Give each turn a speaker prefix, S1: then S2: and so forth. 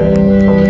S1: Música